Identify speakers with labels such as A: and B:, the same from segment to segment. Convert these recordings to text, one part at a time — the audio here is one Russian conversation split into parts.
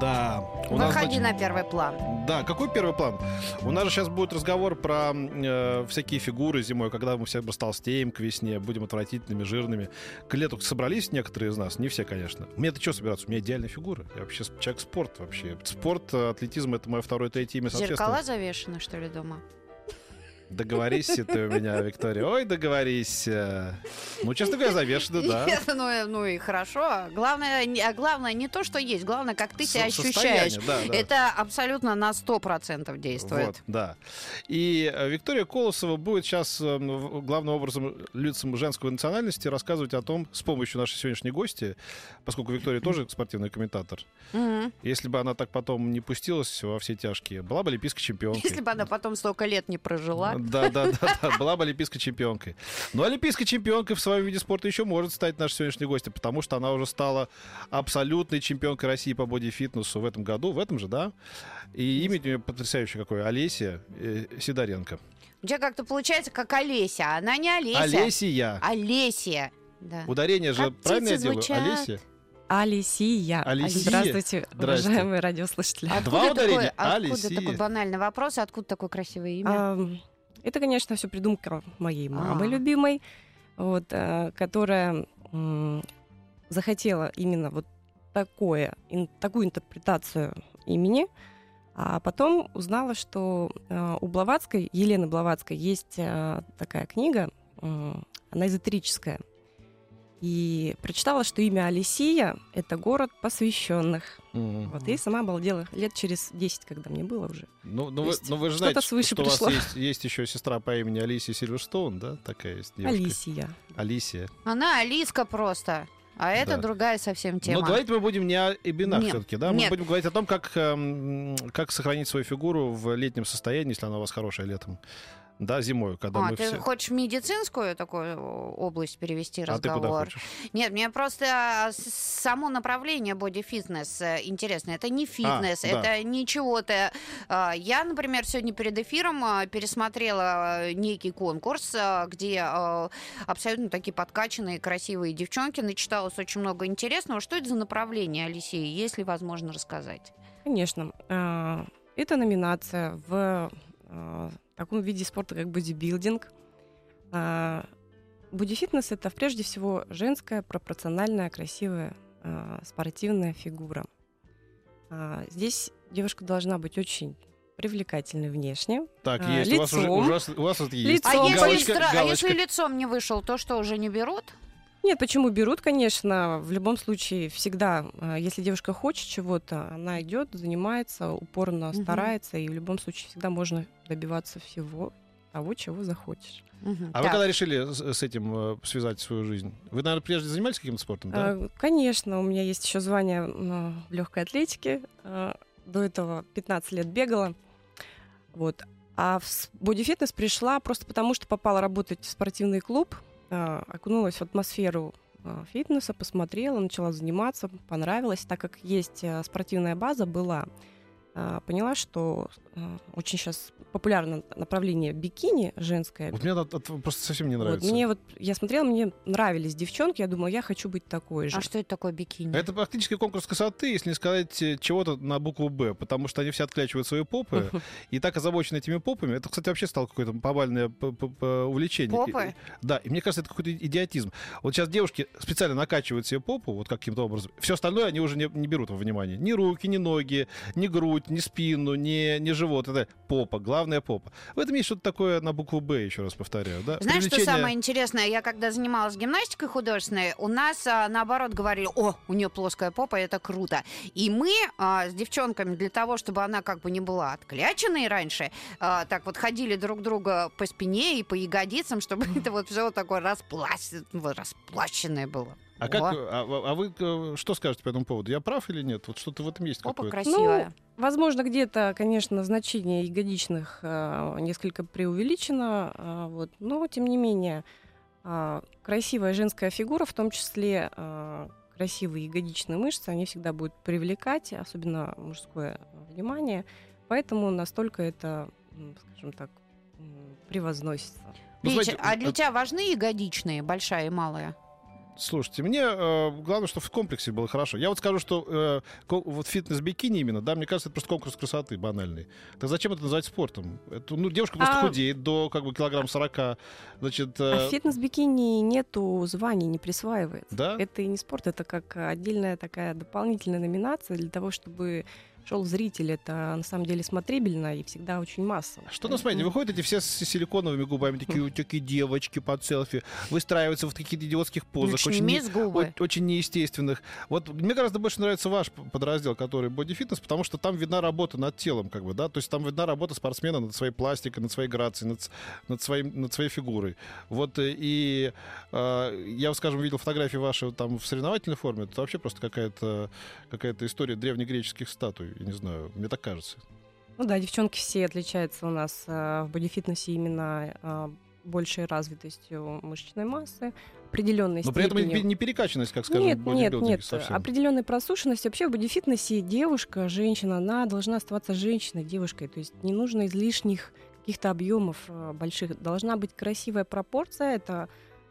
A: Да. У нас,
B: Выходи
A: значит,
B: на первый план.
A: Да, какой первый план? У нас же сейчас будет разговор про э, всякие фигуры зимой, когда мы все растолстеем к весне, будем отвратительными, жирными. К лету собрались некоторые из нас, не все, конечно. Мне-то что собираться? У меня идеальная фигура. Я вообще человек спорт вообще. Спорт, э, атлетизм — это мое второе, третье имя.
B: Зеркала завешены, что ли, дома?
A: Договорись ты у меня, Виктория. Ой, договорись. э. Ну, честно говоря, завешены, да.
B: Нет, ну, ну и хорошо. Главное, а главное не то, что есть, главное, как ты себя ощущаешь.
A: да, да.
B: Это абсолютно на 100% действует.
A: Вот, да. И э, Виктория Колосова будет сейчас э, в- главным образом лицам женской национальности рассказывать о том, с помощью нашей сегодняшней гости, поскольку Виктория тоже спортивный комментатор,
B: Мгм.
A: если бы она так потом не пустилась во все тяжкие, была бы олимпийской чемпионкой.
B: Если бы она потом столько лет не прожила.
A: Да, да, да, да, была бы олимпийской чемпионкой. Но олимпийской чемпионкой в своем виде спорта еще может стать наша сегодняшняя гостья, потому что она уже стала абсолютной чемпионкой России по бодифитнесу в этом году, в этом же, да? И имя у нее потрясающее какое, Олеся э, Сидоренко.
B: У тебя как-то получается как Олеся, а она не Олеся.
A: Олесия.
B: Олесия. Да.
A: Ударение же
B: Как
A: правильно я делаю? Олеся.
C: Алисия.
A: Алисия.
C: Здравствуйте,
A: Здравствуйте.
C: уважаемые радиослушатели.
B: Откуда
A: Два ударения?
B: такой, откуда
A: Олесия.
B: такой банальный вопрос, откуда такое красивое имя?
C: Ам, Это, конечно, все придумка моей мамы
B: А.
C: любимой, вот, э, которая м, захотела именно вот такое, ин- такую интерпретацию имени, а потом узнала, что э, у Блаватской, Елены Блаватской, есть э, такая книга, м, она эзотерическая, и прочитала, что имя Алисия — это город посвященных.
A: Мгм.
C: Вот, и сама обалдела лет через 10, когда мне было уже.
A: Ну, ну, вы, ну вы же
C: что-то
A: знаете,
C: свыше
A: что у вас
C: пришло.
A: есть, есть еще сестра по имени Алисия Сильверстоун, да? Такая есть девушка.
C: Алисия.
A: Алисия.
B: Она Алиска просто. А это
A: Да.
B: другая совсем тема.
A: Но говорить мы будем не о именах
B: Нет,
A: все-таки, да? Мы
B: нет.
A: будем говорить о том, как, эм, как сохранить свою фигуру в летнем состоянии, если она у вас хорошая летом. Да, зимой, когда
B: А,
A: мы
B: ты
A: все...
B: хочешь в медицинскую такую о, область перевести
A: А ты куда
B: разговор?
A: хочешь?
B: Нет, мне просто а, само направление боди-фитнес э, интересно. Это не фитнес,
A: да.
B: это не чего-то. А, Я, например, сегодня перед эфиром а, пересмотрела э, некий конкурс, а, где а, абсолютно такие подкачанные, красивые девчонки. Начиталось очень много интересного. Что это за направление, Алисия, если возможно рассказать?
C: Конечно. а, Это номинация в а, таком виде спорта, как бодибилдинг. А, Бодифитнес — это прежде всего женская, пропорциональная, красивая а, спортивная фигура. А, Здесь девушка должна быть очень привлекательной внешне.
A: Так,
C: А,
A: есть. У вас, уже,
C: лицом.
A: у, вас, у вас вот есть.
B: А
C: Лицом.
B: если,
A: галочка,
B: а если лицом не вышел, то что, уже не берут?
C: Нет, почему берут, конечно. В любом случае, всегда, а, если девушка хочет чего-то, она идет, занимается, упорно
B: Мгм.
C: старается, и в любом случае всегда можно добиваться всего того, чего захочешь.
B: Мгм.
A: А вы
B: Так.
A: когда решили с, с этим э, связать свою жизнь? Вы, наверное, прежде занимались каким-то спортом, да?
C: А, Конечно, у меня есть еще звание в легкой атлетике. А, До этого 15 лет бегала. Вот. А в бодифитнес пришла просто потому, что попала работать в спортивный клуб, окунулась в атмосферу а, фитнеса, посмотрела, начала заниматься, понравилось. Так как есть а, спортивная база была, а, поняла, что а, очень сейчас популярно направление бикини женское.
A: Вот мне это, это просто совсем не
C: Вот,
A: нравится.
C: мне вот, я смотрела, мне нравились девчонки, я думала, я хочу быть такой же.
B: А что это такое бикини?
A: Это практически конкурс красоты, если не сказать э, чего-то на букву «Б», потому что они все отклячивают свои попы, и так озабочены этими попами. Это, кстати, вообще стало какое-то повальное п- п- п- увлечение.
B: Попы?
A: Да, и мне кажется, это какой-то идиотизм. Вот сейчас девушки специально накачивают себе попу, вот каким-то образом. Все остальное они уже не, не берут во внимание. Ни руки, ни ноги, ни грудь, ни спину, ни, ни живот. Это попа, главная попа. В этом есть что-то такое на букву «Б», еще раз повторяю. Да?
B: Знаешь, что
A: Привлечение-
B: самое интересное? Я когда занималась гимнастикой художественной, у нас а, наоборот говорили, о, у нее плоская попа, это круто. И мы а, с девчонками для того, чтобы она как бы не была откляченной раньше, а, так вот ходили друг друга по спине и по ягодицам, чтобы это вот все такое вот расплащенное было.
A: А, как,
B: О.
A: а, а вы э, что скажете по этому поводу? Я прав или нет? Вот что-то в этом есть какое-то.
B: красивая.
C: Возможно, где-то, конечно, значение ягодичных а, несколько преувеличено, а, вот, но тем не менее а, красивая женская фигура, в том числе а, красивые ягодичные мышцы, они всегда будут привлекать, особенно мужское внимание. Поэтому настолько это, скажем так, превозносится.
A: Ну, знаете,
B: а для
A: э,
B: тебя важны ягодичные, большая и малая?
A: Слушайте, мне э, главное, что в комплексе было хорошо. Я вот скажу, что э, вот фитнес-бикини именно, да, мне кажется, это просто конкурс красоты банальный. Так зачем это называть спортом? Это, ну, девушка просто
C: А-
A: худеет до как бы килограмм 40. Значит,
C: А
A: э,
C: в фитнес-бикини нету званий, не присваивается.
A: Да?
C: Это и не спорт, это как отдельная такая дополнительная номинация для того, чтобы шел зритель. Это на самом деле смотрибельно и всегда очень массово.
A: Что, ну, смотрите, выходят эти все с силиконовыми губами, такие, такие девочки под селфи, выстраиваются в каких-то идиотских позах,
B: Очень
A: очень, не-
B: губы.
A: очень неестественных. Вот мне гораздо больше нравится ваш подраздел, который бодифитнес, потому что там видна работа над телом, как бы, да, то есть там видна работа спортсмена над своей пластикой, над своей грацией, над, над, своим, над своей фигурой. Вот э, и э, я, скажем, видел фотографии ваши там в соревновательной форме, это вообще просто какая-то какая история древнегреческих статуй, я не знаю, мне так кажется.
C: Ну да, девчонки все отличаются у нас э, в бодифитнесе именно э, большей развитостью мышечной массы, определенной
A: Но при этом не перекачанность, как скажем,
C: Нет, нет, нет.
A: совсем.
C: Определенной просушенности. Вообще в бодифитнесе девушка, женщина, она должна оставаться женщиной, девушкой. То есть не нужно излишних каких-то объемов э, больших. Должна быть красивая пропорция. Это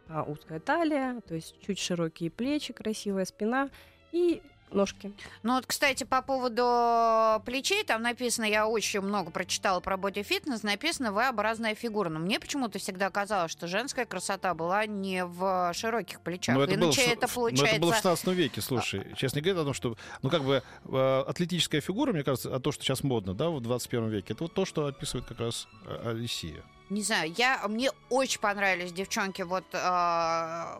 C: а, узкая талия, то есть чуть широкие плечи, красивая спина и ножки.
B: Ну вот, кстати, по поводу плечей, там написано, я очень много прочитала про боди-фитнес, написано V-образная фигура. Но мне почему-то всегда казалось, что женская красота была не в широких плечах.
A: Ну, это было,
B: Иначе
A: ш-
B: это получается...
A: ну, это было в 16 веке, слушай. Честно говоря, о том, что, ну, как бы, э, атлетическая фигура, мне кажется, а то, что сейчас модно, да, в 21 веке, это вот то, что описывает как раз э, Алисия.
B: Не знаю, я, мне очень понравились девчонки, вот а,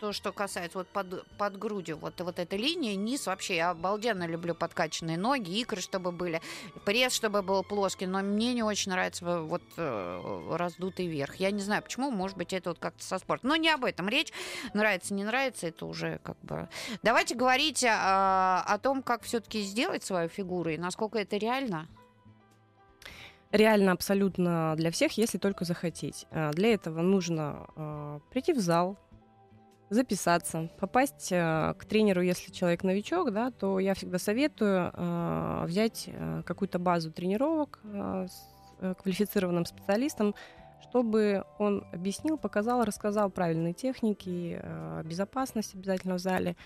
B: то, что касается вот под, под грудью, вот, вот эта линия, низ вообще, я обалденно люблю подкачанные ноги, икры, чтобы были, пресс, чтобы был плоский, но мне не очень нравится вот э, раздутый верх. Я не знаю, почему, может быть, это вот как-то со спортом. Но не об этом речь. Нравится, не нравится, это уже как бы... Давайте говорить а, о том, как все-таки сделать свою фигуру и насколько это реально.
C: Реально абсолютно для всех, если только захотеть. А, Для этого нужно а, прийти в зал, записаться, попасть а, к тренеру, если человек новичок, да, то я всегда советую а, взять а, какую-то базу тренировок с э, квалифицированным специалистом, чтобы он объяснил, показал, рассказал правильные техники, безопасность обязательно в зале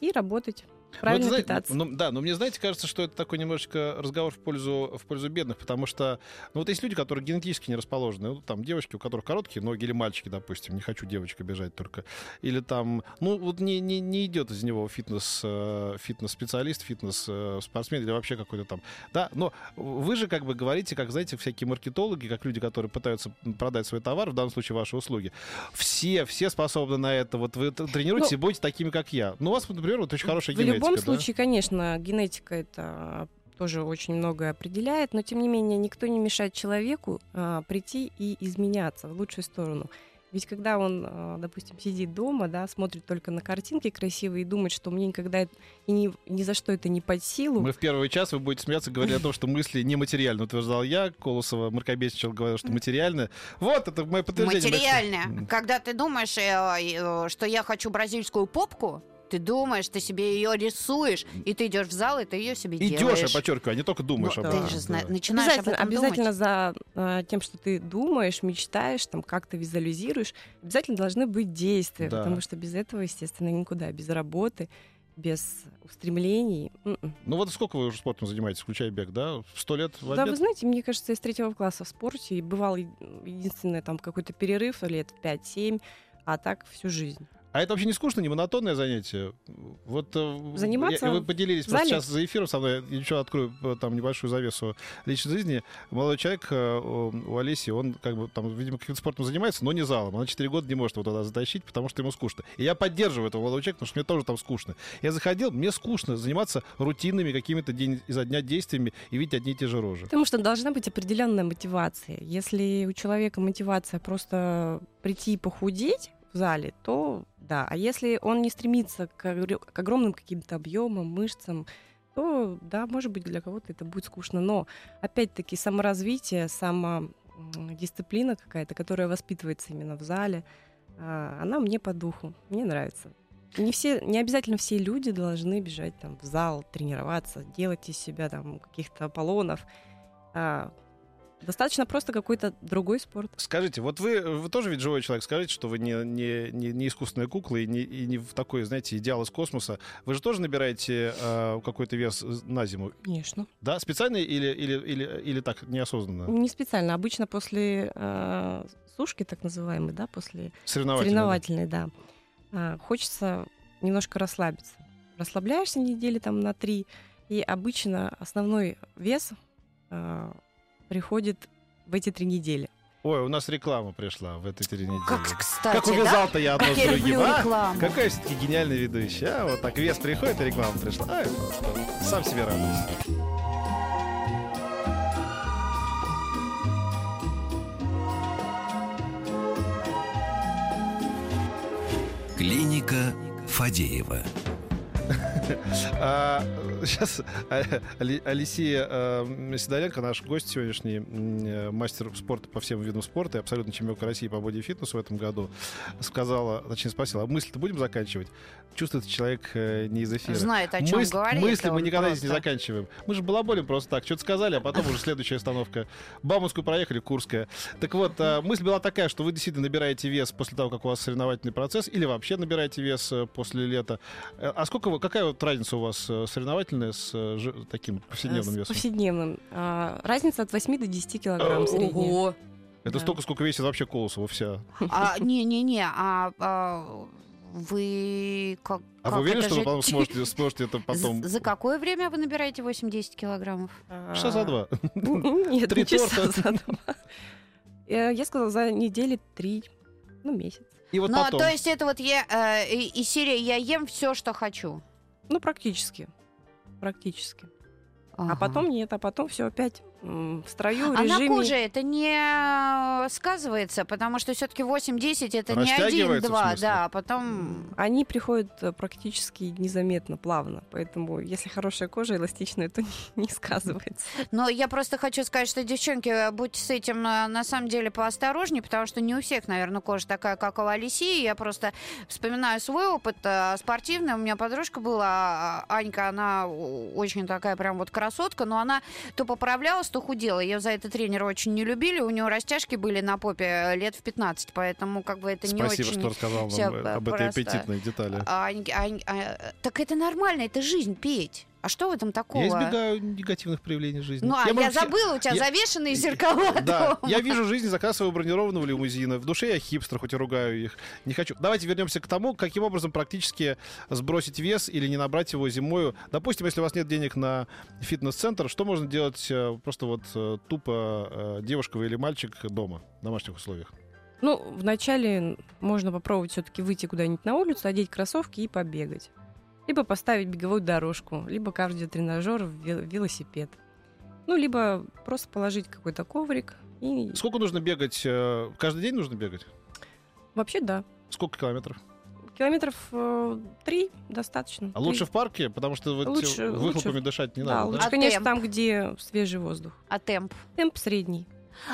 C: и работать, правильно
A: Ну, это,
C: питаться.
A: ну, да, но мне, знаете, кажется, что это такой немножечко разговор в пользу, в пользу бедных, потому что, ну, вот есть люди, которые генетически не расположены, ну, там, девочки, у которых короткие ноги, или мальчики, допустим, не хочу девочка бежать только, или там, ну, вот не, не, не идет из него фитнес, э, фитнес-специалист, фитнес-спортсмен или вообще какой-то там, да, но вы же как бы говорите, как, знаете, всякие маркетологи, как люди, которые пытаются продать свой товар, в данном случае ваши услуги, все, все способны на это, вот вы тренируетесь
C: Ну,
A: и будете такими, как я. Ну, у вас, например, вот очень хорошая генетика,
C: любом
A: да?
C: случае, конечно, генетика это тоже очень многое определяет, но тем не менее никто не мешает человеку а, прийти и изменяться в лучшую сторону. Ведь когда он, а, допустим, сидит дома, да, смотрит только на картинки красивые и думает, что мне никогда это- и ни, ни за что это не под силу,
A: Мы в первый час, вы будете смеяться, говорили о том, что мысли нематериальны, утверждал я, Колосова, Мракобесничал говорил, что материальны. Вот, это мое подтверждение.
B: Материальное.
A: М.
B: Когда ты думаешь, э, э, что я хочу бразильскую попку, ты думаешь, ты себе ее рисуешь, и ты идешь в зал, и ты ее себе
A: Идешь,
B: делаешь.
A: я подчеркиваю, а не только думаешь
B: Ну,
A: об
B: ты
A: этом.
B: же зна-
A: да.
B: начинаешь об
C: Обязательно,
B: этом
C: обязательно
B: думать.
C: за а, тем, что ты думаешь, мечтаешь, там как-то визуализируешь, обязательно должны быть действия,
A: Да.
C: потому что без этого, естественно, никуда, без работы, без устремлений. м-м.
A: Ну вот сколько вы уже спортом занимаетесь, включая бег, да? В Сто лет в
C: Да,
A: обед?
C: вы знаете, мне кажется, из третьего класса в спорте и бывал единственный там какой-то перерыв лет 5-7, а так всю жизнь.
A: А это вообще не скучно, не монотонное занятие? Вот э,
C: Заниматься
A: я- вы поделились просто сейчас за эфиром со мной. Я еще открою э, там небольшую завесу личной жизни. Молодой человек э, у Олеси, он как бы там, видимо, каким-то спортом занимается, но не залом. Она 4 года не может его туда затащить, потому что ему скучно. И я поддерживаю этого молодого человека, потому что мне тоже там скучно. Я заходил, мне скучно заниматься рутинными какими-то день изо дня действиями и видеть одни и те же рожи.
C: Потому что должна быть определенная мотивация. Если у человека мотивация просто прийти и похудеть в зале, то да. А если он не стремится к, к огромным каким-то объемам, мышцам, то да, может быть, для кого-то это будет скучно. Но опять-таки саморазвитие, самодисциплина какая-то, которая воспитывается именно в зале, а, она мне по духу. Мне нравится. Не все, не обязательно все люди должны бежать там в зал, тренироваться, делать из себя там каких-то Аполлонов. А, достаточно просто какой-то другой спорт.
A: Скажите, вот вы, вы тоже ведь живой человек, скажите, что вы не, не, не, не искусственная кукла и не, и не в такой, знаете, идеал из космоса. Вы же тоже набираете э, какой-то вес на зиму?
C: Конечно.
A: Да, специально или, или, или, или так, неосознанно?
C: Не специально. Обычно после э, сушки, так называемой, да, после
A: Соревновательно.
C: соревновательной, да, а, хочется немножко расслабиться. Расслабляешься недели там на три, и обычно основной вес а, приходит в эти три недели.
A: Ой, у нас реклама пришла в этой три недели.
B: Как, кстати,
A: Как
B: да?
A: увязал-то я одно
B: Как
A: с
B: я
A: другим,
B: люблю
A: а?
B: рекламу.
A: Какая все-таки гениальная ведущая, а? Вот так вес приходит, и реклама пришла. Просто сам себе радуюсь.
D: Клиника Фадеева.
A: А, сейчас Али- Алисия э, Сидоренко, наш гость сегодняшний, э, мастер спорта по всем видам спорта и абсолютно чемпионка России по бодифитнесу в этом году, сказала, точнее спросила, а мысли-то будем заканчивать? Чувствует человек э, не из эфира.
B: Знает, о чем
A: Мысль-
B: говорит.
A: мысли мы никогда здесь не
B: просто.
A: заканчиваем. Мы же балаболим просто так. Что-то сказали, а потом уже следующая остановка. Бауманскую проехали, Курская. Так вот, мысль была такая, что вы действительно набираете вес после того, как у вас соревновательный процесс, или вообще набираете вес э, после лета. А сколько вы, какая вот разница у вас э, соревновательная с э, таким повседневным
C: С
A: весом?
C: повседневным. А, разница от 8 до 10 килограмм средняя.
B: Ого.
A: Это
C: да.
A: столько, сколько весит вообще Колосова вся.
B: А, не-не-не, а, а вы как,
A: А
B: как
A: вы уверены, что вы потом сможете, сможете это потом...
B: За за какое время вы набираете 8-10 килограммов?
C: А,
A: Часа за два.
C: Нет,
A: Три торта.
C: за два. Э, Я сказала, за недели три, ну, месяц.
A: И вот
B: ну, а
A: потом...
B: то есть это вот я, э, и, и серия «Я ем все, что хочу».
C: Ну, практически. Практически.
B: Ага.
C: А потом нет, а потом все опять в строю, в
B: А на
C: режиме.
B: коже это не э, сказывается, потому что все-таки 8-10 это не
A: Растягивается, в
B: 1-2,
A: смысле?
B: да, а потом...
C: Они приходят э, практически незаметно, плавно. Поэтому, если хорошая кожа эластичная, то не, не сказывается.
B: Но я просто хочу сказать, что, девчонки, будьте с этим э, на самом деле поосторожнее, потому что не у всех, наверное, кожа такая, как у Алисии. Я просто вспоминаю свой опыт спортивный. У меня подружка была, а, Анька, она очень такая прям вот красотка, но она то поправлялась, то худела. Ее за это тренеры очень не любили. У нее растяжки были на попе э, лет в 15, поэтому как бы это не
A: Спасибо,
B: очень...
A: что рассказал нам э, об этой
B: просто.
A: аппетитной детали.
B: А, Ань- а, так это нормально, это жизнь, петь. А что в этом такого?
A: Я избегаю негативных проявлений жизни.
B: Ну, а я,
A: могу все-
B: забыла, у тебя
A: я-
B: завешенные зеркала
A: Да,
B: дома.
A: я вижу жизнь заказываю бронированного лимузина. В душе я хипстер, хоть и ругаю их. Не хочу. Давайте вернемся к тому, каким образом практически сбросить вес или не набрать его зимою. Допустим, если у вас нет денег на фитнес-центр, что можно делать э, просто вот э, тупо э, девушка или мальчик дома, в домашних условиях?
C: Ну, вначале можно попробовать все-таки выйти куда-нибудь на улицу, одеть кроссовки и побегать. Либо поставить беговую дорожку, либо кардиотренажер, ве- велосипед. Ну, либо просто положить какой-то коврик. И
A: Сколько нужно бегать? э, Каждый день нужно бегать?
C: вообще, да.
A: Сколько километров?
C: Километров э, три достаточно.
A: А
C: Три.
A: лучше в парке, потому что вот
C: Лучше-
A: выхлопами
C: лучше-
A: дышать не
C: да,
A: надо.
C: лучше,
A: да?
B: А
C: конечно,
B: темп?
C: там, где свежий воздух.
B: А темп?
C: Темп средний.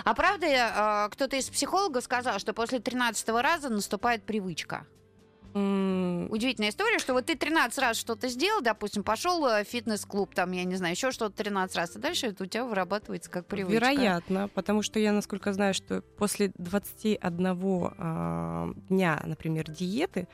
B: А правда, э, кто-то из психологов сказал, что после 13 раза наступает привычка? Удивительная история, что вот ты 13 раз что-то сделал, допустим, пошел э, в фитнес-клуб, там, я не знаю, еще что-то 13 раз, а дальше это у тебя вырабатывается как привычка.
C: Вероятно, потому что я, насколько знаю, что после 21 а, дня, например, диеты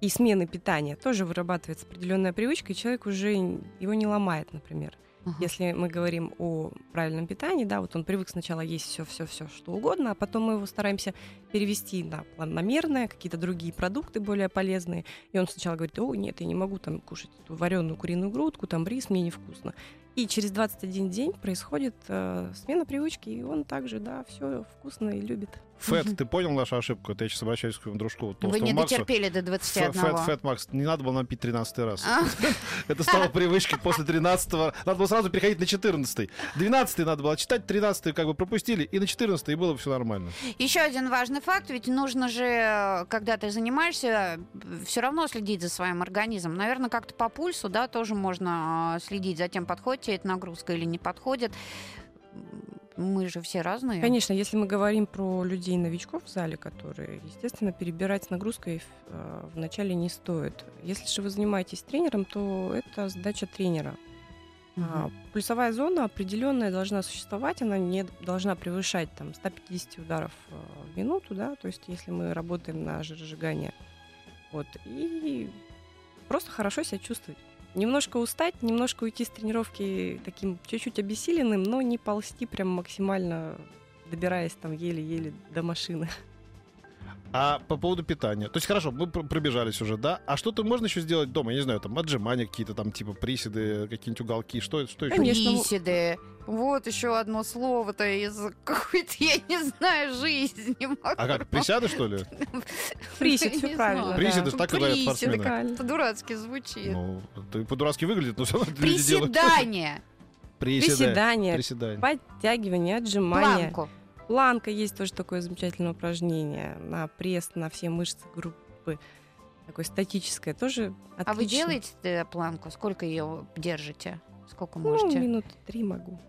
C: и смены питания тоже вырабатывается определенная привычка, и человек уже его не ломает, например.
B: Ага.
C: Если мы говорим о правильном питании, да, вот он привык сначала есть все, все, все, что угодно, а потом мы его стараемся перевести на планомерное, какие-то другие продукты более полезные. И он сначала говорит, о, нет, я не могу там кушать эту вареную куриную грудку, там рис, мне невкусно. И через 21 день происходит э, смена привычки, и он также, да, все вкусно и любит.
A: Фэт, ты понял нашу ошибку? Это я сейчас обращаюсь к своему дружку,
B: Вы
A: толстому
B: не
A: Максу.
B: дотерпели до
A: Ф-
B: 21
A: Фэт, Фэт, Макс, не надо было нам пить 13 раз.
B: А?
A: Это стало привычкой после 13-го. Надо было сразу переходить на 14 12 надо было читать, 13 как бы пропустили, и на 14 и было бы все нормально.
B: Еще один важный факт, ведь нужно же, когда ты занимаешься, все равно следить за своим организмом. Наверное, как-то по пульсу, да, тоже можно э, следить за тем, подходит тебе эта нагрузка или не подходит. Мы же все разные.
C: Конечно, если мы говорим про людей-новичков в зале, которые, естественно, перебирать с нагрузкой э, вначале не стоит. Если же вы занимаетесь тренером, то это задача тренера. А, пульсовая зона определенная должна существовать, она не должна превышать там, 150 ударов э, в минуту, да, то есть если мы работаем на жиросжигание. Вот, и просто хорошо себя чувствовать. Немножко устать, немножко уйти с тренировки таким чуть-чуть обессиленным, но не ползти прям максимально, добираясь там еле-еле до машины.
A: А по поводу питания. То есть, хорошо, мы пр- пробежались уже, да? А что-то можно еще сделать дома? Я не знаю, там отжимания какие-то, там типа приседы, какие-нибудь уголки. Что, что еще?
C: Конечно.
B: Приседы. Вот еще одно слово-то из какой-то, я не знаю, жизни. могу.
A: А как, присяды, что ли?
C: Присед, все правильно.
A: Приседы так и говорят
B: Приседы,
A: спортсмены.
B: По-дурацки звучит.
A: Ну, по-дурацки выглядит, но все равно.
B: Приседания.
A: Приседания,
C: Приседания. подтягивания, отжимания.
B: Планку.
C: Планка есть тоже такое замечательное упражнение на пресс, на все мышцы группы. Такое статическое тоже отлично.
B: А вы делаете э, планку? Сколько ее держите? Сколько
C: Ну,
B: можете?
C: минуты три могу.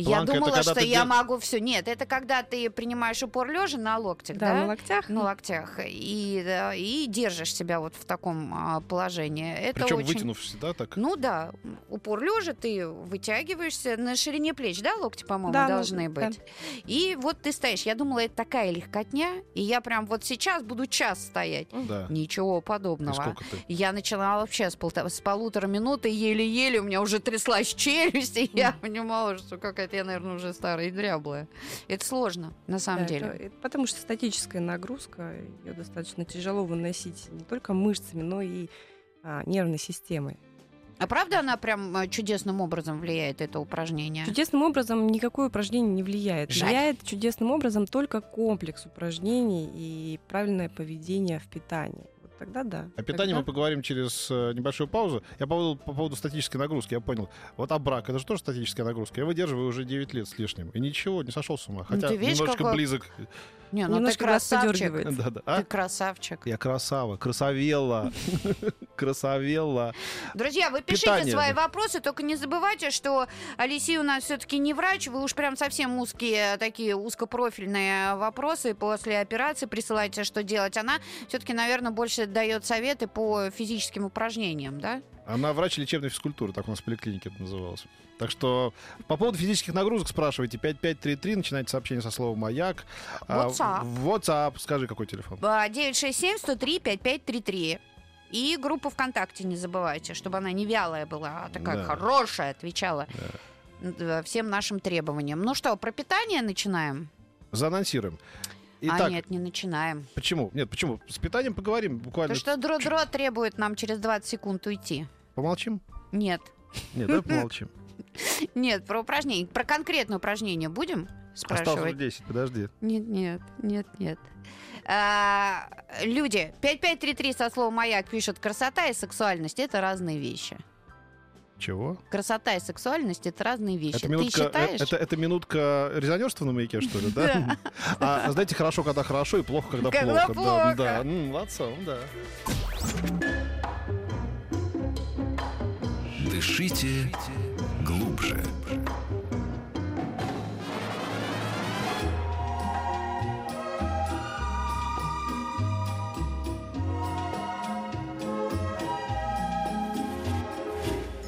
B: Я
A: Планка — это
B: думала, что
A: ты
B: я могу все. Нет, это когда ты принимаешь упор лежа на локтях,
C: Да,
B: да?
C: на локтях.
B: на локтях и, да, и держишь себя вот в таком а, положении. Это
A: Причем
B: очень...
A: вытянувшись, да, так?
B: Ну да, упор лежа, ты вытягиваешься на ширине плеч, да, локти, по-моему,
C: Да, ну,
B: должны
C: да.
B: быть. И вот ты стоишь. Я думала, это такая легкотня, и я прям вот сейчас буду час стоять.
A: Да.
B: Ничего
A: И
B: подобного.
A: сколько ты?
B: Я начала вообще с, полта- с полутора минуты, еле-еле, у меня уже тряслась челюсть, и я понимала, что какая-то я, наверное, уже старая и дряблая. Это сложно, на самом
C: Да,
B: деле.
C: это- это потому что статическая нагрузка, ее достаточно тяжело выносить не только мышцами, но и а, нервной системой.
B: А правда она прям э, чудесным образом влияет, это упражнение?
C: Чудесным образом никакое упражнение не влияет.
B: Жаль.
C: Влияет чудесным образом только комплекс упражнений и правильное поведение в питании. Тогда да.
A: О питании мы
C: Тогда-
A: поговорим через э, небольшую паузу. Я по поводу, по поводу статической нагрузки, я понял. Вот а брак, это же тоже статическая нагрузка. Я выдерживаю уже 9 лет с лишним. И ничего, не сошел с ума.
B: Ну,
A: Хотя
B: ты видишь,
A: немножечко
B: какой-
A: близок.
B: Не, ну ты
C: Немножко вас
B: красавчик.
A: Да, да.
B: Ты
A: А?
B: красавчик.
A: Я красава, красавелла. Красавелла.
B: Друзья, вы пишите
A: Питание,
B: свои вопросы, только не забывайте, что Алисей у нас все-таки не врач, вы уж прям совсем узкие, такие узкопрофильные вопросы после операции присылайте, что делать. Она все-таки, наверное, больше дает советы по физическим упражнениям, да?
A: Она врач лечебной физкультуры, так у нас в поликлинике это называлось. Так что по поводу физических нагрузок спрашивайте. 5533, начинайте сообщение со словом «Маяк». А,
B: WhatsApp.
A: WhatsApp. Скажи, какой телефон?
B: А, 967-103-5533. И группу ВКонтакте не забывайте, чтобы она не вялая была, а такая
A: Да.
B: хорошая, отвечала э, всем нашим требованиям. Ну что, про питание начинаем?
A: Заанонсируем.
B: а
A: Итак,
B: нет, не начинаем.
A: почему? Нет, почему? С питанием поговорим буквально.
B: То, что Дро-Дро требует нам через 20 секунд уйти.
A: Помолчим?
B: Нет.
A: Нет, давай помолчим.
B: Нет, про упражнение. Про конкретное упражнение будем
A: Осталось
B: спрашивать?
A: уже 10, подожди.
B: Нет, нет, нет, нет. А, люди, 5533 со словом «маяк» пишут «красота и сексуальность» — это разные вещи.
A: Чего?
B: Красота и сексуальность — это разные вещи.
A: Это
B: Ты
A: минутка, э,
B: считаешь?
A: это, это минутка резонерства на маяке, что ли, да? А, а знаете, хорошо, когда хорошо, и плохо, когда,
B: Когда
A: плохо.
B: плохо.
A: Да, молодцом, да.
D: Дышите глубже.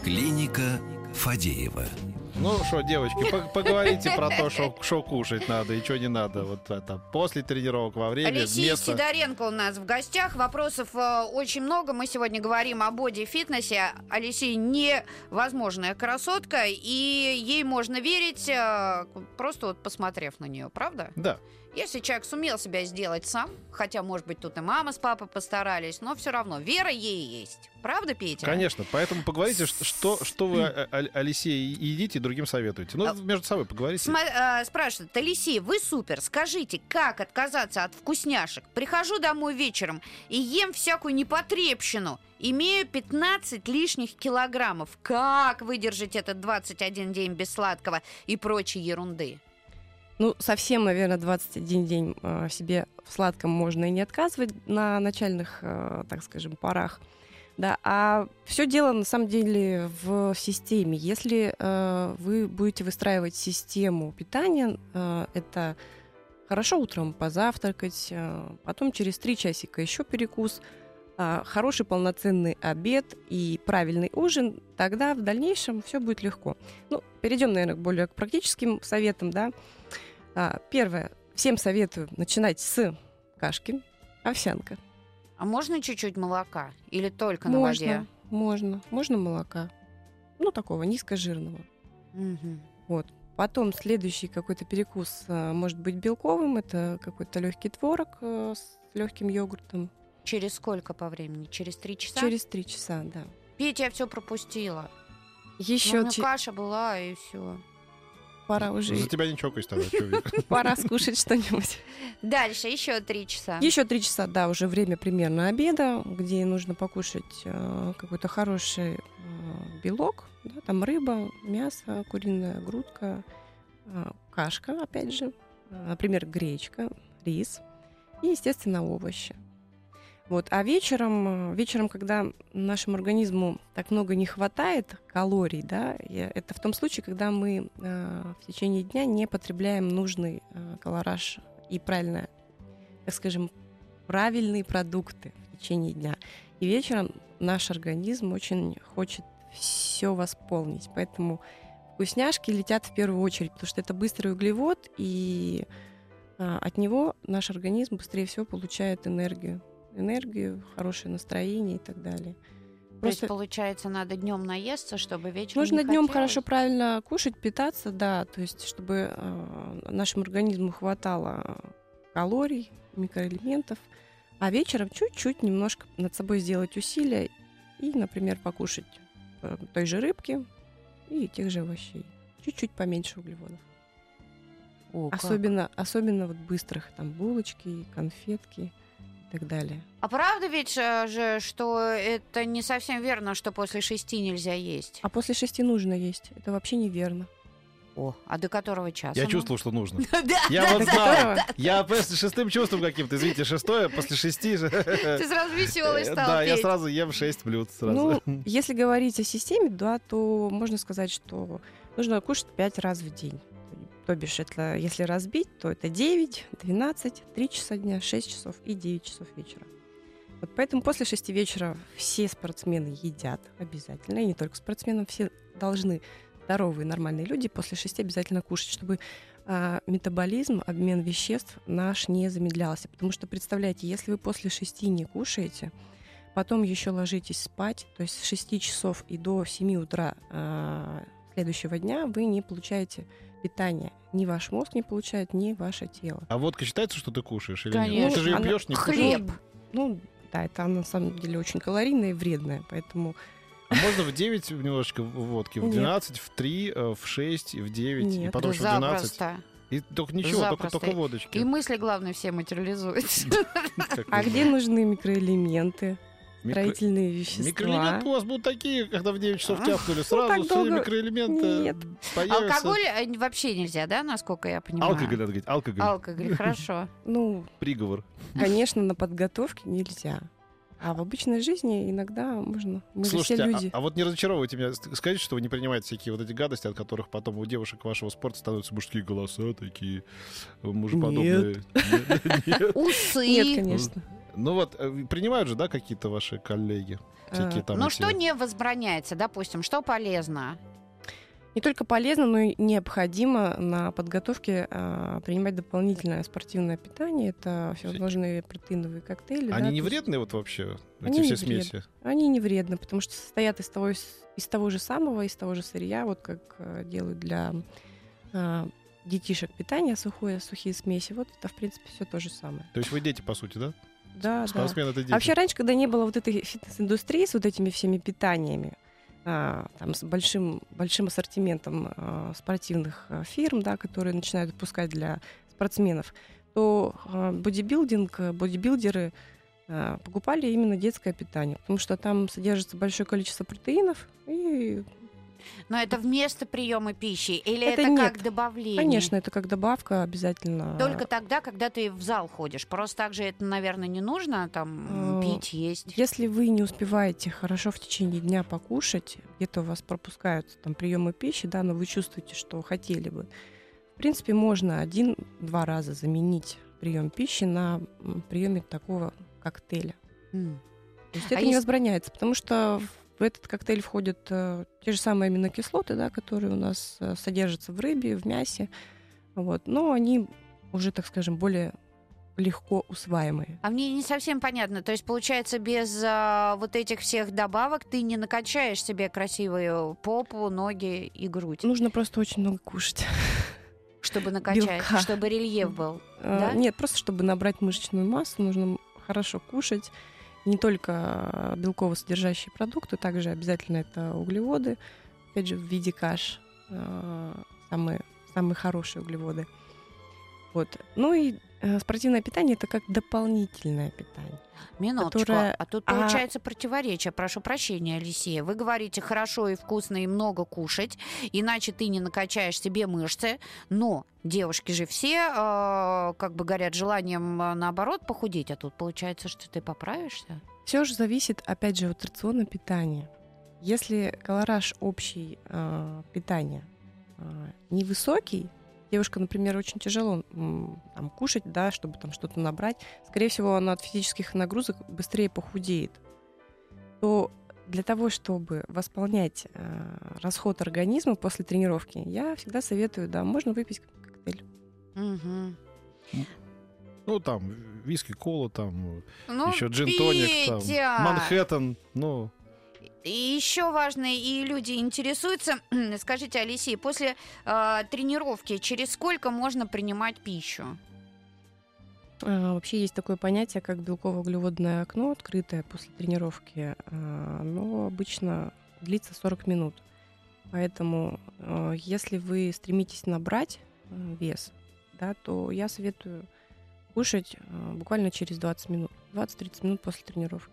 D: Клиника Фадеева.
A: Ну что, девочки, по- поговорите про то, что, кушать надо и что не надо. Вот это после тренировок, во время,
B: Алексей
A: вместо.
B: Сидоренко у нас в гостях. Вопросов э, очень много. Мы сегодня говорим о боди-фитнесе. Алисей невозможная красотка, и ей можно верить, э, просто вот посмотрев на нее, правда?
A: Да.
B: Если человек сумел себя сделать сам, хотя, может быть, тут и мама с папой постарались, но все равно вера ей есть. Правда, Петя?
A: Конечно, поэтому поговорите, что, что, вы, а- а- Алексей, едите и другим советуете. Ну,
B: А-
A: между собой поговорите.
B: Сма- э, спрашивает, Алисей, вы супер, скажите, как отказаться от вкусняшек? Прихожу домой вечером и ем всякую непотребщину. Имею 15 лишних килограммов. Как выдержать этот 21 день без сладкого и прочей ерунды?
C: Ну, совсем, наверное, 21 день э, себе в сладком можно и не отказывать на начальных, э, так скажем, порах. Да, а все дело на самом деле в системе. Если э, вы будете выстраивать систему питания, э, это хорошо утром позавтракать, э, потом через три часика еще перекус, э, хороший полноценный обед и правильный ужин, тогда в дальнейшем все будет легко. Ну, перейдем, наверное, более к практическим советам, да. Первое, всем советую начинать с кашки, овсянка.
B: А можно чуть-чуть молока? Или только
C: можно,
B: на воде?
C: можно, можно молока. Ну, такого низкожирного.
B: Мгм.
C: Потом следующий какой-то перекус а, может быть белковым. Это какой-то легкий творог э, с легким йогуртом.
B: Через сколько по времени? Через три часа?
C: Через три часа, да.
B: Петя, я все пропустила.
C: Еще
B: Ну, у меня
C: че-
B: каша была, и все.
C: Пора уже
A: За тебя не чокаюсь тогда.
C: пора скушать что-нибудь.
B: Дальше еще три часа.
C: Еще три часа, да, уже время примерно обеда, где нужно покушать э, какой-то хороший э, белок, да, там рыба, мясо, куриная грудка, э, кашка, опять же, например, гречка, рис и, естественно, овощи. Вот. А вечером, э, вечером, когда нашему организму так много не хватает калорий, да, это в том случае, когда мы э, в течение дня не потребляем нужный э, колораж и правильно, так скажем, правильные продукты в течение дня. И вечером наш организм очень хочет все восполнить. Поэтому вкусняшки летят в первую очередь, потому что это быстрый углевод, и а, от него наш организм быстрее всего получает энергию. Энергию, хорошее настроение и так далее.
B: То есть,
C: Просто
B: получается, надо днем наесться, чтобы вечером
C: нужно
B: не
C: днем хорошо, правильно кушать, питаться, да, то есть чтобы э, нашему организму хватало калорий, микроэлементов, а вечером чуть-чуть немножко над собой сделать усилия и, например, покушать э, той же рыбки и тех же овощей. Чуть-чуть поменьше углеводов.
B: О, как.
C: Особенно, особенно вот быстрых, там, булочки, конфетки так далее.
B: А правда ведь э, же, что это не совсем верно, что после шести нельзя есть?
C: А после шести нужно есть. Это вообще неверно.
B: О, а до которого часа?
A: Я
B: ну?
A: чувствовал, что нужно. Я вот знал. Я после шестым чувством каким-то, извините, шестое, после шести же.
B: Ты сразу веселый стал,
A: Да, я сразу ем шесть блюд сразу.
C: Ну, если говорить о системе, да, то можно сказать, что нужно кушать 5 раз в день. То бишь, это если разбить, то это 9, 12, 3 часа дня, 6 часов и 9 часов вечера. Вот поэтому после 6 вечера все спортсмены едят обязательно, и не только спортсмены, все должны, здоровые, нормальные люди, после 6 обязательно кушать, чтобы а, метаболизм, обмен веществ наш не замедлялся. Потому что, представляете, если вы после 6 не кушаете, потом еще ложитесь спать, то есть с 6 часов и до 7 утра а, следующего дня вы не получаете питание. Ни ваш мозг не получает, ни ваше тело.
A: А водка считается, что ты кушаешь или нет?
B: Конечно.
A: Ты же ее
C: Она-
A: пьешь, не кушаешь.
B: Хлеб.
C: Ну, да, это на самом деле очень калорийное и вредное, поэтому
A: А можно в 9 немножечко водки, в
C: Нет.
A: 12, в 3, э, в 6, в 9, и
C: Нет.
A: потом
B: Да
A: еще в 12.
B: запросто.
A: И только ничего, только,
B: Запросто.
A: только водочки.
B: И мысли, главное, все материализуются.
C: А где нужны микроэлементы,
A: Микро-
C: строительные вещества?
A: Микроэлементы у вас будут такие, когда в 9 часов
B: А,
A: тяпнули, сразу
C: так
A: все
C: долго-
A: микроэлементы
C: Нет.
A: появятся.
B: Алкоголь э, вообще нельзя, да, насколько я понимаю?
A: Алкоголь, надо говорить, алкоголь.
B: Алкоголь, хорошо.
C: Ну,
A: Приговор.
C: конечно, на подготовке нельзя. А в обычной жизни иногда можно. Мы
A: Слушайте,
C: все
A: а-
C: люди.
A: А, вот не разочаровывайте меня. Скажите, что вы не принимаете всякие вот эти гадости, от которых потом у девушек вашего спорта становятся мужские голоса такие мужеподобные. Нет, нет.
B: Усы.
C: Нет, конечно.
A: Ну вот, э, принимают же, да, какие-то ваши коллеги? Всякие
C: А,
A: там
B: Ну
A: эти-
B: что не возбраняется, допустим, что полезно?
C: Не только полезно, но и необходимо на подготовке а, принимать дополнительное спортивное питание. Это всевозможные протеиновые коктейли. да,
A: Они
C: то
A: не
C: есть
A: вредные вот вообще,
C: Они
A: эти все
C: вредны.
A: смеси?
C: Они не вредны, потому что состоят из того, из того же самого, из того же сырья, вот как а, делают для а, детишек питание сухое, сухие смеси. Вот это, в принципе, все то же самое.
A: То есть вы дети, по сути, да?
C: Да, да.
A: Спортсмен это дети.
C: А вообще раньше, когда не было вот этой фитнес-индустрии с вот этими всеми питаниями, а, там, с большим, большим ассортиментом а, спортивных а, фирм, да, которые начинают выпускать для спортсменов, то а, бодибилдинг, а, бодибилдеры а, покупали именно детское питание, потому что там содержится большое количество протеинов и
B: Но это вместо приема пищи или это,
C: Это нет.
B: как добавление?
C: Конечно, это как добавка обязательно.
B: Только тогда, когда ты в зал ходишь. Просто так же это, наверное, не нужно там
C: Э,
B: пить, есть.
C: Если вы не успеваете хорошо в течение дня покушать, где-то у вас пропускаются там приемы пищи, да, но вы чувствуете, что хотели бы. В принципе, можно один-два раза заменить прием пищи на приеме такого коктейля.
B: М.
C: То есть
B: А
C: это не
B: есть-
C: возбраняется, потому что в этот коктейль входят э, те же самые аминокислоты, да, которые у нас э, содержатся в рыбе, в мясе, вот, но они уже, так скажем, более легко усваиваемые.
B: А мне не совсем понятно. То есть, получается, без а, вот этих всех добавок ты не накачаешь себе красивую попу, ноги и грудь,
C: Нужно просто очень много кушать.
B: чтобы накачать,
C: белка.
B: чтобы рельеф был.
C: Э,
B: Да?
C: Нет, просто чтобы набрать мышечную массу, нужно хорошо кушать. Не только белково-содержащие продукты, также обязательно это углеводы, опять же, в виде каш, э, самые, самые хорошие углеводы. Вот. Ну и э, спортивное питание это как дополнительное питание.
B: Минуточку.
C: которая-
B: А тут
C: а-
B: получается противоречие. Прошу прощения, Алисия. Вы говорите хорошо и вкусно и много кушать, иначе ты не накачаешь себе мышцы. Но девушки же все, э, как бы горят желанием, э, наоборот, похудеть. А тут получается, что ты поправишься?
C: Все же зависит, опять же, от рациона питания. Если колораж общий э, питания э, невысокий, девушка, например, очень тяжело там, кушать, да, чтобы там что-то набрать, скорее всего, она от физических нагрузок быстрее похудеет, то для того, чтобы восполнять э, расход организма после тренировки, я всегда советую, да, можно выпить коктейль.
B: Мгм.
A: Ну, там, виски, кола, там,
B: Ну,
A: еще джин-тоник, там,
B: Петя!
A: Манхэттен, ну...
B: И еще важно, и люди интересуются. Скажите, Алисия, после э, тренировки через сколько можно принимать пищу?
C: А, Вообще есть такое понятие, как белково-углеводное окно, открытое после тренировки, а, но обычно длится 40 минут. Поэтому, а, если вы стремитесь набрать а, вес, да, то я советую кушать а, буквально через 20 минут, 20-30 минут после тренировки.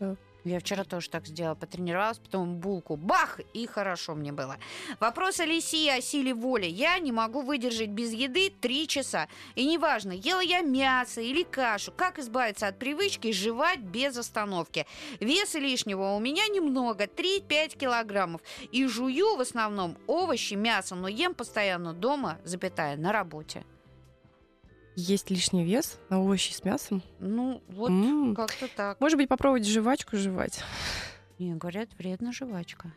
C: Да.
B: Я вчера тоже так сделала, потренировалась, потом булку, бах, и хорошо мне было. Вопрос Алисии о силе воли. Я не могу выдержать без еды три часа. И неважно, ела я мясо или кашу, как избавиться от привычки жевать без остановки. Веса лишнего у меня немного, 3-5 килограммов. И жую в основном овощи, мясо, но ем постоянно дома, запятая, на работе.
C: Есть лишний вес на овощи с мясом.
B: Ну, вот
C: М.
B: как-то так.
C: Может быть, попробовать жвачку жевать.
B: Не, говорят, вредна жвачка.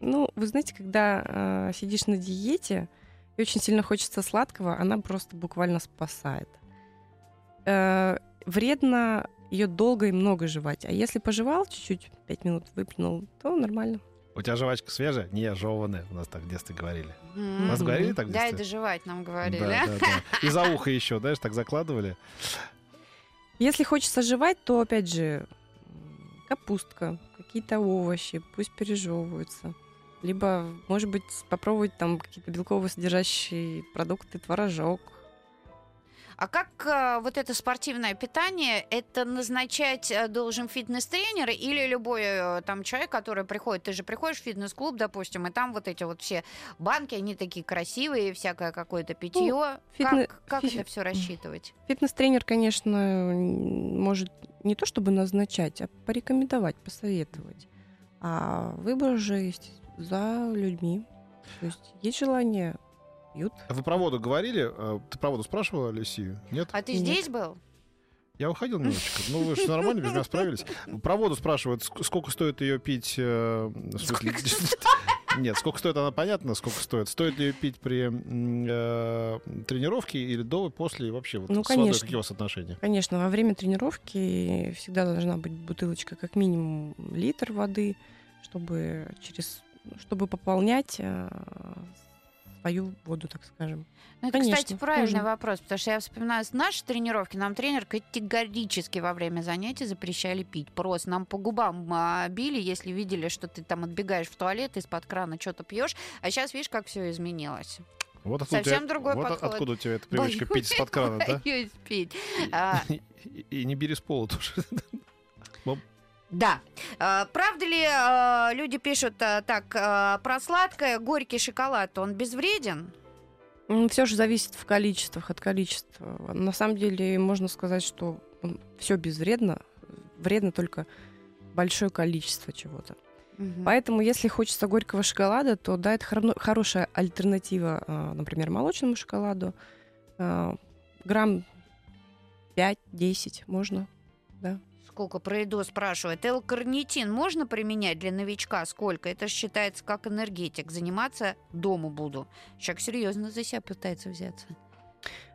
C: Ну, вы знаете, когда э, сидишь на диете и очень сильно хочется сладкого, она просто буквально спасает. Э, вредно ее долго и много жевать. А если пожевал чуть-чуть, 5 минут выплюнул, то нормально.
A: У тебя жвачка свежая, не ожеванная, у нас так в детстве говорили.
B: М.
A: Вас говорили так в
B: Да, и
A: детстве?
B: доживать нам говорили.
A: Да, да, да. И за ухо еще, знаешь, так закладывали.
C: Если хочется жевать, то, опять же, капустка, какие-то овощи, пусть пережевываются. Либо, может быть, попробовать там какие-то белково содержащие продукты, творожок,
B: А как э, вот это спортивное питание, это назначать э, должен фитнес-тренер или любой э, там человек, который приходит, ты же приходишь в фитнес-клуб, допустим, и там вот эти вот все банки, они такие красивые, всякое какое-то питье.
C: фитне-
B: Как, как
C: фи-
B: это все рассчитывать?
C: Фитнес-тренер, конечно, может не то чтобы назначать, а порекомендовать, посоветовать. А выбор уже есть за людьми. То есть есть желание, пьют.
A: А Вы про воду говорили? А, Ты про воду спрашивала, Алисию? Нет?
B: А ты
C: Нет.
B: здесь был?
A: Я уходил немножечко. Ну, вы же нормально без меня справились. Про воду спрашивают, ск- сколько стоит ее пить... э, смысле- Нет, сколько стоит она, понятно, сколько стоит. Стоит ли ее пить при э, тренировке или до, и после, и вообще вот
C: Ну,
A: с водой
C: конечно.
A: какие у вас отношения?
C: Конечно, во время тренировки всегда должна быть бутылочка как минимум литр воды, чтобы через чтобы пополнять э, свою воду, так скажем.
B: Ну, это,
C: Конечно,
B: кстати, правильный
C: можно.
B: вопрос, потому что я вспоминаю с нашей тренировки, нам тренер категорически во время занятий запрещали пить. Просто нам по губам а, били, если видели, что ты там отбегаешь в туалет, из-под крана что-то пьешь. А сейчас видишь, как все изменилось.
A: Вот откуда
B: Совсем
A: тебя-
B: другой
A: вот
B: подход.
A: откуда у тебя эта привычка пить
B: Боюсь,
A: из-под крана, да?
B: боюсь пить. А,
A: И, и не бери с пола тоже.
B: Да. А, правда ли а, люди пишут а, так, про сладкое, горький шоколад, он безвреден?
C: Все же зависит в количествах, от количества. На самом деле можно сказать, что все безвредно. Вредно только большое количество чего-то.
B: Мгм.
C: Поэтому, если хочется горького шоколада, то да, это хоро- хорошая альтернатива, например, молочному шоколаду. Грамм 5-10 можно, да.
B: Сколько про еду спрашивает. Л-карнитин можно применять для новичка? Сколько? Это считается как энергетик. Заниматься дома буду. Человек серьезно за себя пытается взяться.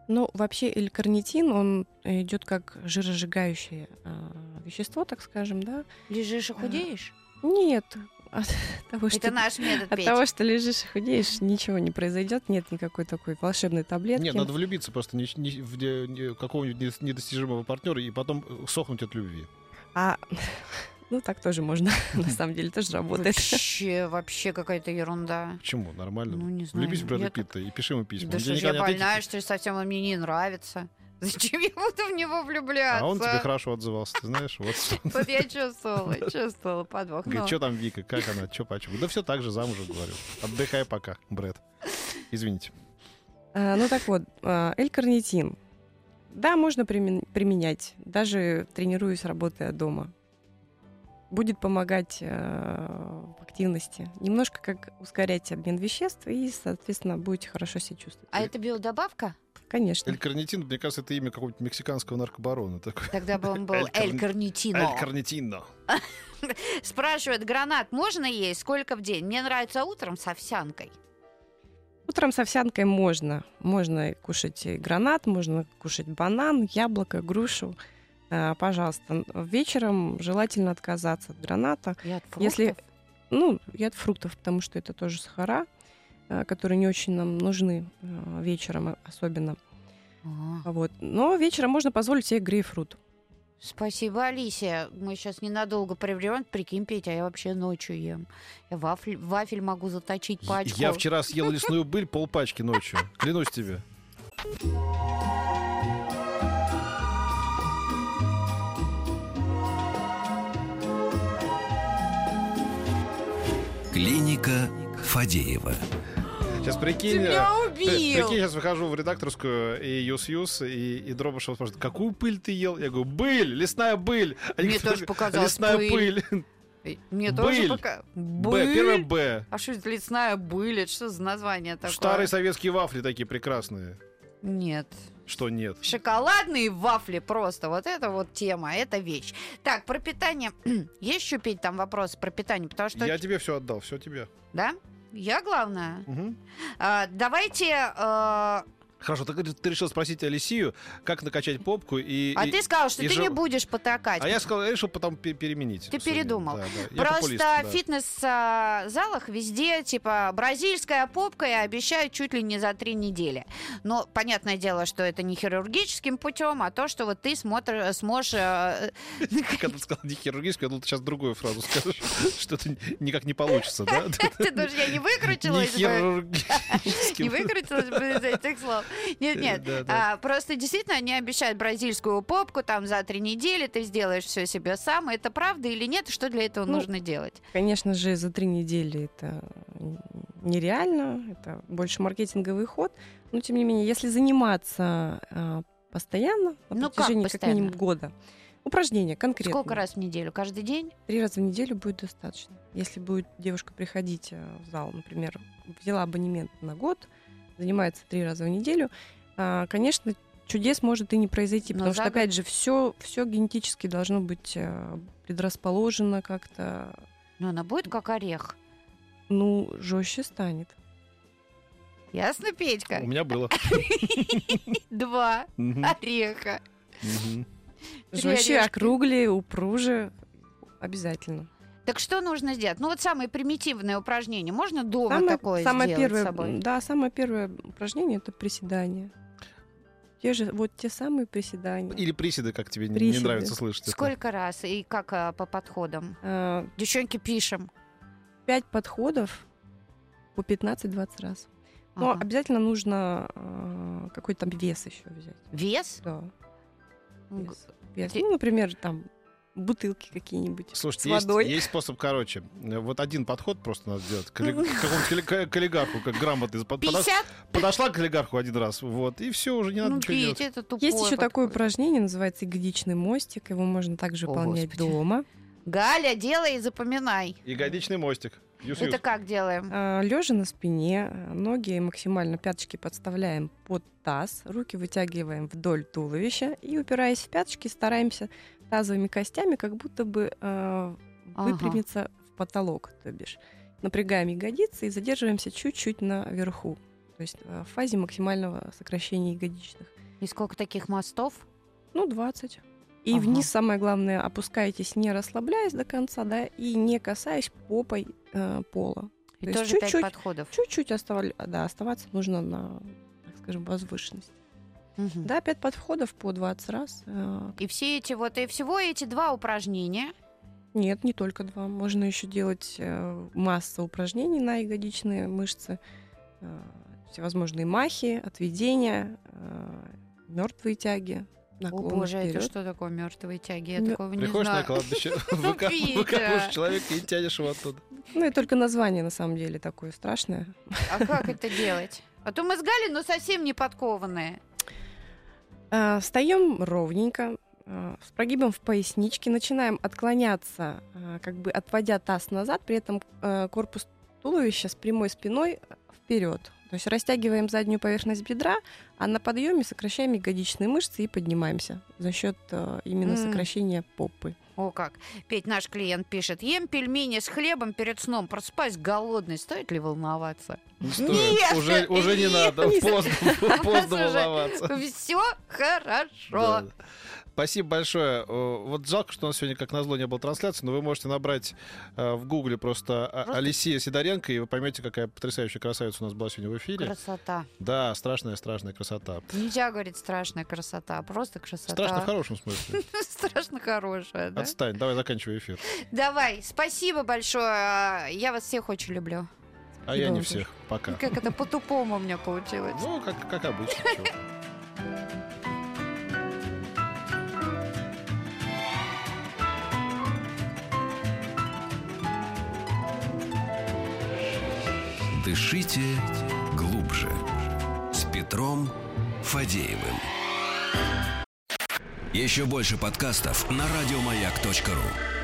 C: Ну, вообще L-карнитин, он идет как жиросжигающее а, вещество, так скажем, да.
B: Лежишь и
C: А,
B: худеешь?
C: Нет, от того, что
B: Это наш метод,
C: От
B: Петь.
C: того, что лежишь и худеешь, ничего не произойдет, нет никакой такой волшебной таблетки.
A: Нет, надо влюбиться просто не- не- в не- какого-нибудь недос- недостижимого партнера и потом э, сохнуть от любви.
C: А, ну так тоже можно, на самом деле, тоже работает.
B: Вообще, вообще какая-то ерунда.
A: Почему? Нормально.
B: Ну, не знаю.
A: Влюбись в Брэда Питта и пиши ему письма.
B: Да что я больная, что ли, совсем он мне не нравится. Зачем я буду в него влюбляться?
A: А он тебе хорошо отзывался, ты знаешь, вот.
B: Вот я чувствовала, чувствовала подвох.
A: Говорит, что там Вика, как она, что почему? Да все так же замужем, говорю. Отдыхай пока, Брэд. Извините.
C: А, Ну так вот, а, L-карнитин. Да, можно примен- применять, даже тренируясь, работая дома. Будет помогать э, в активности. Немножко как ускорять обмен веществ, и, соответственно, будете хорошо себя чувствовать.
B: А это биодобавка?
C: Конечно.
A: Эль-карнитин, мне кажется, это имя какого-нибудь мексиканского наркобарона. Такой.
B: Тогда бы он был
A: Эль
B: Эль Карнитино.
A: Эль-карнитино.
B: Спрашивает, гранат можно есть? Сколько в день? Мне нравится утром с овсянкой.
C: Утром с овсянкой можно. Можно кушать и гранат, можно кушать банан, яблоко, грушу. А, Пожалуйста. Вечером желательно отказаться от граната.
B: И от
C: Если-
B: фруктов?
C: Ну, и от фруктов, потому что это тоже сахара, которые не очень нам нужны а, вечером а, особенно.
B: А,
C: Вот. Но вечером можно позволить себе грейпфрут.
B: Спасибо, Алисия. Мы сейчас ненадолго прервем. Прикинь, Петя, а я вообще ночью ем. Я вафель, вафель могу заточить пачку.
A: Я вчера съел лесную быль полпачки ночью. Клянусь тебе.
D: Клиника Фадеева.
A: Сейчас
B: Ты
A: прикинь...
B: меня
A: э, Прикинь,
B: убил!
A: сейчас выхожу в редакторскую, и Юс-Юс, и, и Дробышев спрашивает, какую пыль ты ел? Я говорю, быль, лесная быль. Они
B: Мне тоже показалось
A: Лесная
B: пыль.
A: пыль.
B: Мне тоже
A: Быль.
B: пока...
A: Б, первое Б.
B: А что это лесная быль? Это что за название такое?
A: Старые советские вафли такие прекрасные.
B: Нет.
A: Что нет?
B: Шоколадные вафли просто. Вот это вот тема, это вещь. Так, про питание. Есть еще, Петь, там вопросы про питание? Потому что...
A: Я тебе все отдал, все тебе.
B: Да? Я главное.
A: Мгм.
B: А, давайте... а,
A: Хорошо, ты, ты решил спросить Алисию, как накачать попку и...
B: а
A: и-
B: ты сказал, что ты
A: жи-
B: не будешь потакать.
A: А я сказал, я решил потом пе- переменить.
B: Ты передумал.
A: Да, да. Я
B: Просто в
A: да.
B: фитнес-залах везде, типа, бразильская попка и обещают чуть ли не за три недели. Но понятное дело, что это не хирургическим путем, а то, что вот ты смотр- сможешь... э,
A: Когда ты сказал не хирургическую, я думал, ты сейчас другую фразу скажешь, что это никак не получится, да?
B: Ты думаешь, я не выкрутилась бы? Не выкрутилась бы из этих слов. Нет, нет.
A: Да, да.
B: А, просто действительно они обещают бразильскую попку там за три недели, ты сделаешь все себе сам. Это правда или нет? Что для этого
C: Ну,
B: нужно делать?
C: Конечно же, за три недели это нереально, это больше маркетинговый ход. Но, тем не менее, если заниматься а, постоянно, на
B: Ну, как
C: протяжении как,
B: постоянно?
C: минимум года, упражнения конкретно.
B: Сколько раз в неделю? Каждый день?
C: Три раза в неделю будет достаточно. Если будет девушка приходить э, в зал, например, взяла абонемент на год, занимается три раза в неделю, а, конечно, чудес может и не произойти,
B: Но
C: потому что,
B: год-
C: опять же, все, все генетически должно быть э, предрасположено как-то,
B: Ну, она будет как орех.
C: ну, жестче станет.
B: Ясно,
A: У
B: Петька?
A: меня было.
B: Два ореха.
C: Жестче, округлее, упруже. Обязательно.
B: Так что нужно сделать? Ну, вот самые примитивные упражнения. Можно дома
C: Самое,
B: такое
C: самое
B: сделать
C: первое,
B: с собой?
C: да, самое первое упражнение это приседание. Те же, вот те самые приседания.
A: Или приседы, как тебе не- не
C: Приседы.
A: нравится слышать. это.
B: Сколько раз и как а, по подходам?
C: А,
B: Девчонки, пишем.
C: Пять подходов по 15-20 раз. Но
B: Ага.
C: обязательно нужно а, какой-то там вес еще взять.
B: Вес?
C: Да, вес. Вес. Ну, например, там бутылки какие-нибудь
A: Слушайте,
C: с водой.
A: Есть, есть способ короче. Вот один подход просто надо сделать. К какому-нибудь коллег- к олигарху, как грамотный. Под- подош-
B: 50?
A: Подошла к олигарху один раз, вот, и все, уже не надо
B: Ну,
A: ничего делать.
B: это
C: Есть еще такое
B: подходит.
C: упражнение, называется ягодичный мостик. Его можно также
B: О,
C: выполнять
B: Господи.
C: дома.
B: Галя, делай и запоминай.
A: Ягодичный мостик. Юс-юс.
B: Это как делаем?
C: Лежа на спине, э, ноги максимально пяточки подставляем под таз, руки вытягиваем вдоль туловища и, упираясь в пяточки, стараемся тазовыми костями как будто бы э,
B: Ага.
C: выпрямиться в потолок, то бишь. Напрягаем ягодицы и задерживаемся чуть-чуть наверху, то есть э, в фазе максимального сокращения ягодичных.
B: И сколько таких мостов?
C: Ну, 20. И
B: Ага.
C: вниз, самое главное, опускайтесь, не расслабляясь до конца, да, и не касаясь попой э, пола.
B: И
C: То есть
B: тоже пять
C: чуть-чуть-
B: подходов.
C: Чуть-чуть оставали, да, оставаться нужно на, так скажем, возвышенности.
B: Мгм.
C: Да, 5 подходов по 20 раз. Э,
B: И все эти вот, и всего эти два упражнения.
C: Нет, не только два. Можно еще делать э, масса упражнений на ягодичные мышцы, э, всевозможные махи, отведения, мертвые тяги,
B: О боже, это
C: вперед.
B: что такое мертвые тяги? Я
C: Мё-
B: такого не
A: Приходишь на
B: знаю.
A: кладбище,
B: Ну,
A: выка-
B: Пита.
A: выкапываешь человека и тянешь его оттуда.
C: Ну и только название на самом деле такое страшное.
B: А как это делать? А то мы с Галей, но совсем не подкованные.
C: А, Встаем ровненько, а, с прогибом в поясничке, начинаем отклоняться, а, как бы отводя таз назад, при этом корпус туловища с прямой спиной вперед. То есть растягиваем заднюю поверхность бедра, а на подъеме сокращаем ягодичные мышцы и поднимаемся за счет именно сокращения попы.
B: О как. Петь, наш клиент пишет. Ем пельмени с хлебом перед сном. Просыпаюсь голодный. Стоит ли волноваться?
A: Стоит.
B: Нет,
A: Уже уже не
B: нет,
A: надо. Поздно поздно волноваться.
B: Все хорошо.
A: Да. Спасибо большое. Э, Вот жалко, что у нас сегодня, как назло, не было трансляции, но вы можете набрать э, в гугле просто, а-
B: Просто-
A: Алисия Сидоренко, и вы поймете, какая потрясающая красавица у нас была сегодня в эфире.
B: Красота.
A: Да, страшная-страшная красота.
B: Нельзя говорить страшная красота, просто красота.
A: Страшно в хорошем смысле.
B: Страшно хорошая, да?
A: Отстань, давай заканчивай эфир.
B: Давай, спасибо большое. Я вас всех очень люблю.
A: А я не всех. Пока.
B: Как это по-тупому у меня получилось.
A: Ну, как, как обычно.
D: Дышите глубже. С Петром Фадеевым. Еще больше подкастов на радиомаяк.ру.